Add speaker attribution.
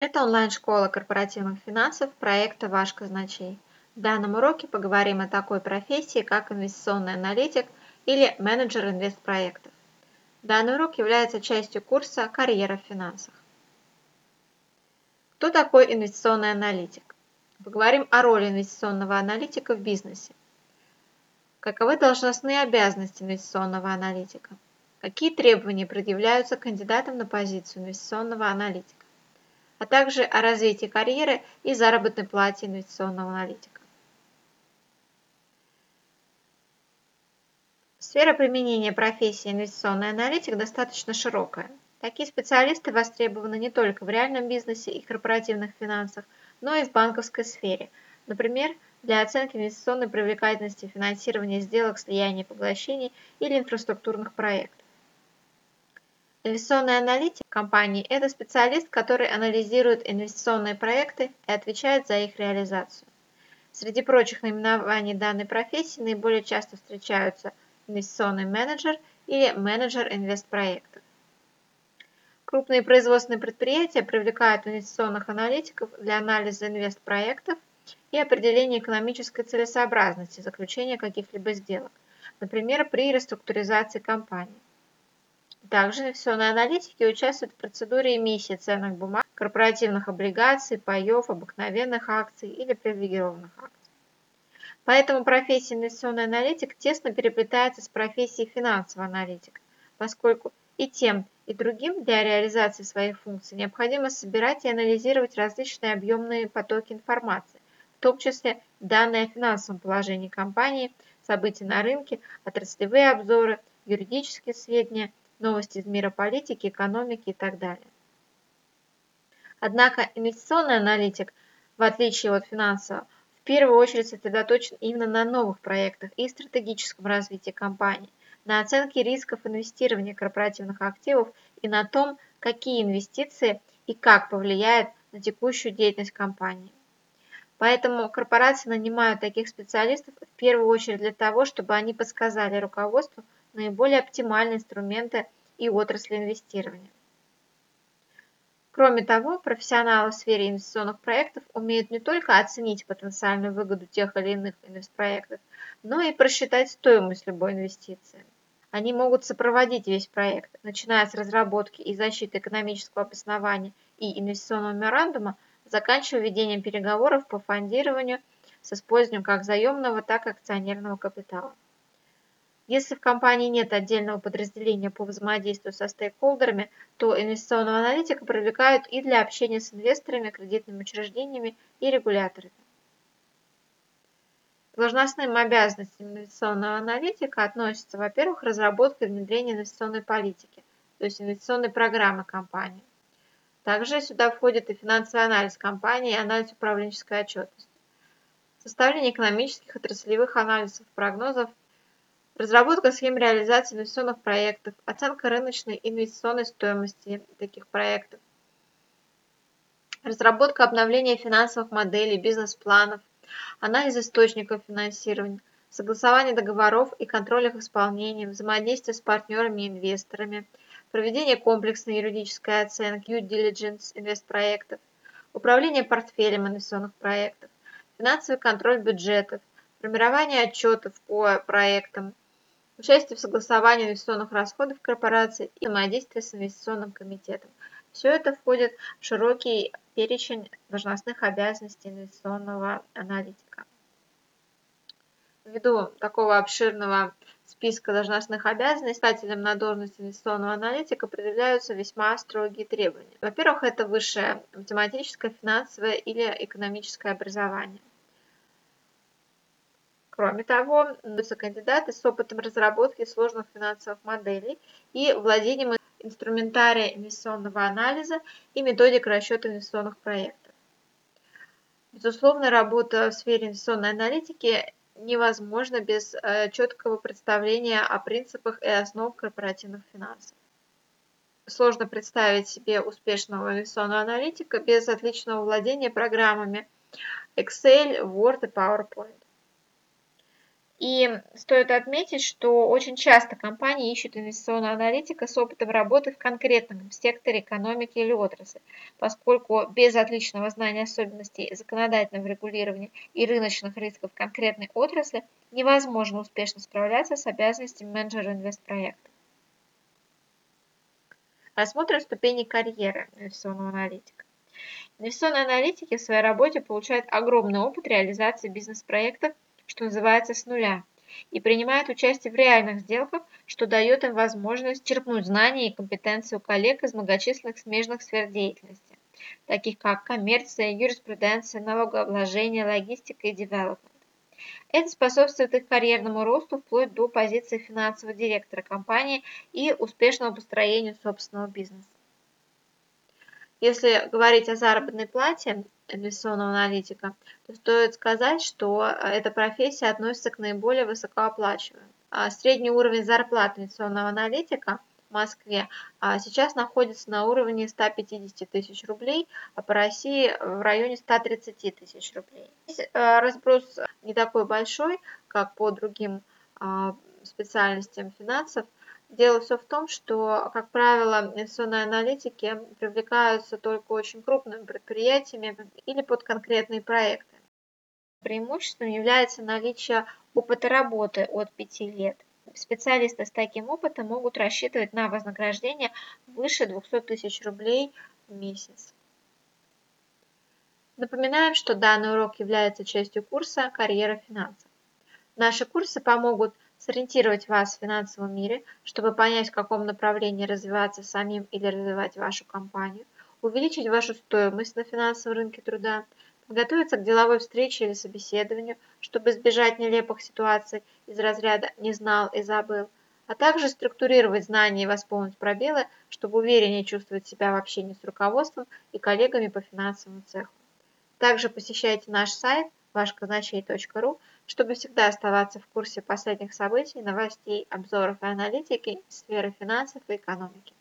Speaker 1: Это онлайн-школа корпоративных финансов проекта «Ваш казначей». В данном уроке поговорим о такой профессии, как инвестиционный аналитик или менеджер инвестпроектов. Данный урок является частью курса «Карьера в финансах». Кто такой инвестиционный аналитик? Поговорим о роли инвестиционного аналитика в бизнесе. Каковы должностные обязанности инвестиционного аналитика? Какие требования предъявляются кандидатам на позицию инвестиционного аналитика? А также о развитии карьеры и заработной плате инвестиционного аналитика. Сфера применения профессии инвестиционный аналитик достаточно широкая. Такие специалисты востребованы не только в реальном бизнесе и корпоративных финансах, но и в банковской сфере, например, для оценки инвестиционной привлекательности финансирования сделок слияния и поглощений или инфраструктурных проектов. Инвестиционный аналитик компании – это специалист, который анализирует инвестиционные проекты и отвечает за их реализацию. Среди прочих наименований данной профессии наиболее часто встречаются инвестиционный менеджер или менеджер инвестпроектов. Крупные производственные предприятия привлекают инвестиционных аналитиков для анализа инвестпроектов и определения экономической целесообразности заключения каких-либо сделок, например, при реструктуризации компании. Также инвестиционные аналитики участвуют в процедуре эмиссии ценных бумаг, корпоративных облигаций, паев, обыкновенных акций или привилегированных акций. Поэтому профессия инвестиционный аналитик тесно переплетается с профессией финансового аналитика, поскольку и тем, и другим для реализации своих функций необходимо собирать и анализировать различные объемные потоки информации, в том числе данные о финансовом положении компании, события на рынке, отраслевые обзоры, юридические сведения – новости из мира политики, экономики и так далее. Однако инвестиционный аналитик, в отличие от финансового, в первую очередь сосредоточен именно на новых проектах и стратегическом развитии компании, на оценке рисков инвестирования корпоративных активов и на том, какие инвестиции и как повлияют на текущую деятельность компании. Поэтому корпорации нанимают таких специалистов в первую очередь для того, чтобы они подсказали руководству, наиболее оптимальные инструменты и отрасли инвестирования. Кроме того, профессионалы в сфере инвестиционных проектов умеют не только оценить потенциальную выгоду тех или иных инвестпроектов, но и просчитать стоимость любой инвестиции. Они могут сопроводить весь проект, начиная с разработки и защиты экономического обоснования и инвестиционного меморандума, заканчивая ведением переговоров по фондированию с использованием как заемного, так и акционерного капитала. Если в компании нет отдельного подразделения по взаимодействию со стейкхолдерами, то инвестиционного аналитика привлекают и для общения с инвесторами, кредитными учреждениями и регуляторами. К должностным обязанностям инвестиционного аналитика относятся, во-первых, разработка и внедрение инвестиционной политики, то есть инвестиционной программы компании. Также сюда входит и финансовый анализ компании и анализ управленческой отчетности. Составление экономических, отраслевых анализов, прогнозов разработка схем реализации инвестиционных проектов, оценка рыночной инвестиционной стоимости таких проектов, разработка обновления финансовых моделей, бизнес-планов, анализ источников финансирования, согласование договоров и контроль их исполнения, взаимодействие с партнерами и инвесторами, проведение комплексной юридической оценки, due diligence инвестпроектов, управление портфелем инвестиционных проектов, финансовый контроль бюджетов, формирование отчетов по проектам, участие в согласовании инвестиционных расходов корпорации и взаимодействие с инвестиционным комитетом. Все это входит в широкий перечень должностных обязанностей инвестиционного аналитика. Ввиду такого обширного списка должностных обязанностей искателям на должность инвестиционного аналитика предъявляются весьма строгие требования. Во-первых, это высшее математическое, финансовое или экономическое образование. Кроме того, находятся кандидаты с опытом разработки сложных финансовых моделей и владением инструментария инвестиционного анализа и методик расчета инвестиционных проектов. Безусловно, работа в сфере инвестиционной аналитики невозможна без э, четкого представления о принципах и основах корпоративных финансов. Сложно представить себе успешного инвестиционного аналитика без отличного владения программами Excel, Word и PowerPoint. И стоит отметить, что очень часто компании ищут инвестиционного аналитика с опытом работы в конкретном секторе экономики или отрасли, поскольку без отличного знания особенностей законодательного регулирования и рыночных рисков конкретной отрасли невозможно успешно справляться с обязанностями менеджера инвестпроекта. Рассмотрим ступени карьеры инвестиционного аналитика. Инвестиционные аналитики в своей работе получают огромный опыт реализации бизнес-проектов что называется, с нуля, и принимают участие в реальных сделках, что дает им возможность черпнуть знания и компетенции у коллег из многочисленных смежных сфер деятельности, таких как коммерция, юриспруденция, налогообложение, логистика и девелопмент. Это способствует их карьерному росту вплоть до позиции финансового директора компании и успешному построению собственного бизнеса. Если говорить о заработной плате инвестиционного аналитика, то стоит сказать, что э, эта профессия относится к наиболее высокооплачиваемым. А средний уровень зарплаты инвестиционного аналитика в Москве а сейчас находится на уровне 150 тысяч рублей, а по России в районе 130 тысяч рублей. Здесь разброс не такой большой, как по другим а, специальностям финансов – Дело все в том, что, как правило, инвестиционные аналитики привлекаются только очень крупными предприятиями или под конкретные проекты. Преимуществом является наличие опыта работы от 5 лет. Специалисты с таким опытом могут рассчитывать на вознаграждение выше 200 тысяч рублей в месяц. Напоминаем, что данный урок является частью курса «Карьера финансов». Наши курсы помогут сориентировать вас в финансовом мире, чтобы понять, в каком направлении развиваться самим или развивать вашу компанию, увеличить вашу стоимость на финансовом рынке труда, подготовиться к деловой встрече или собеседованию, чтобы избежать нелепых ситуаций из разряда «не знал и забыл», а также структурировать знания и восполнить пробелы, чтобы увереннее чувствовать себя в общении с руководством и коллегами по финансовому цеху. Также посещайте наш сайт вашказначей.ру, чтобы всегда оставаться в курсе последних событий, новостей, обзоров и аналитики из сферы финансов и экономики.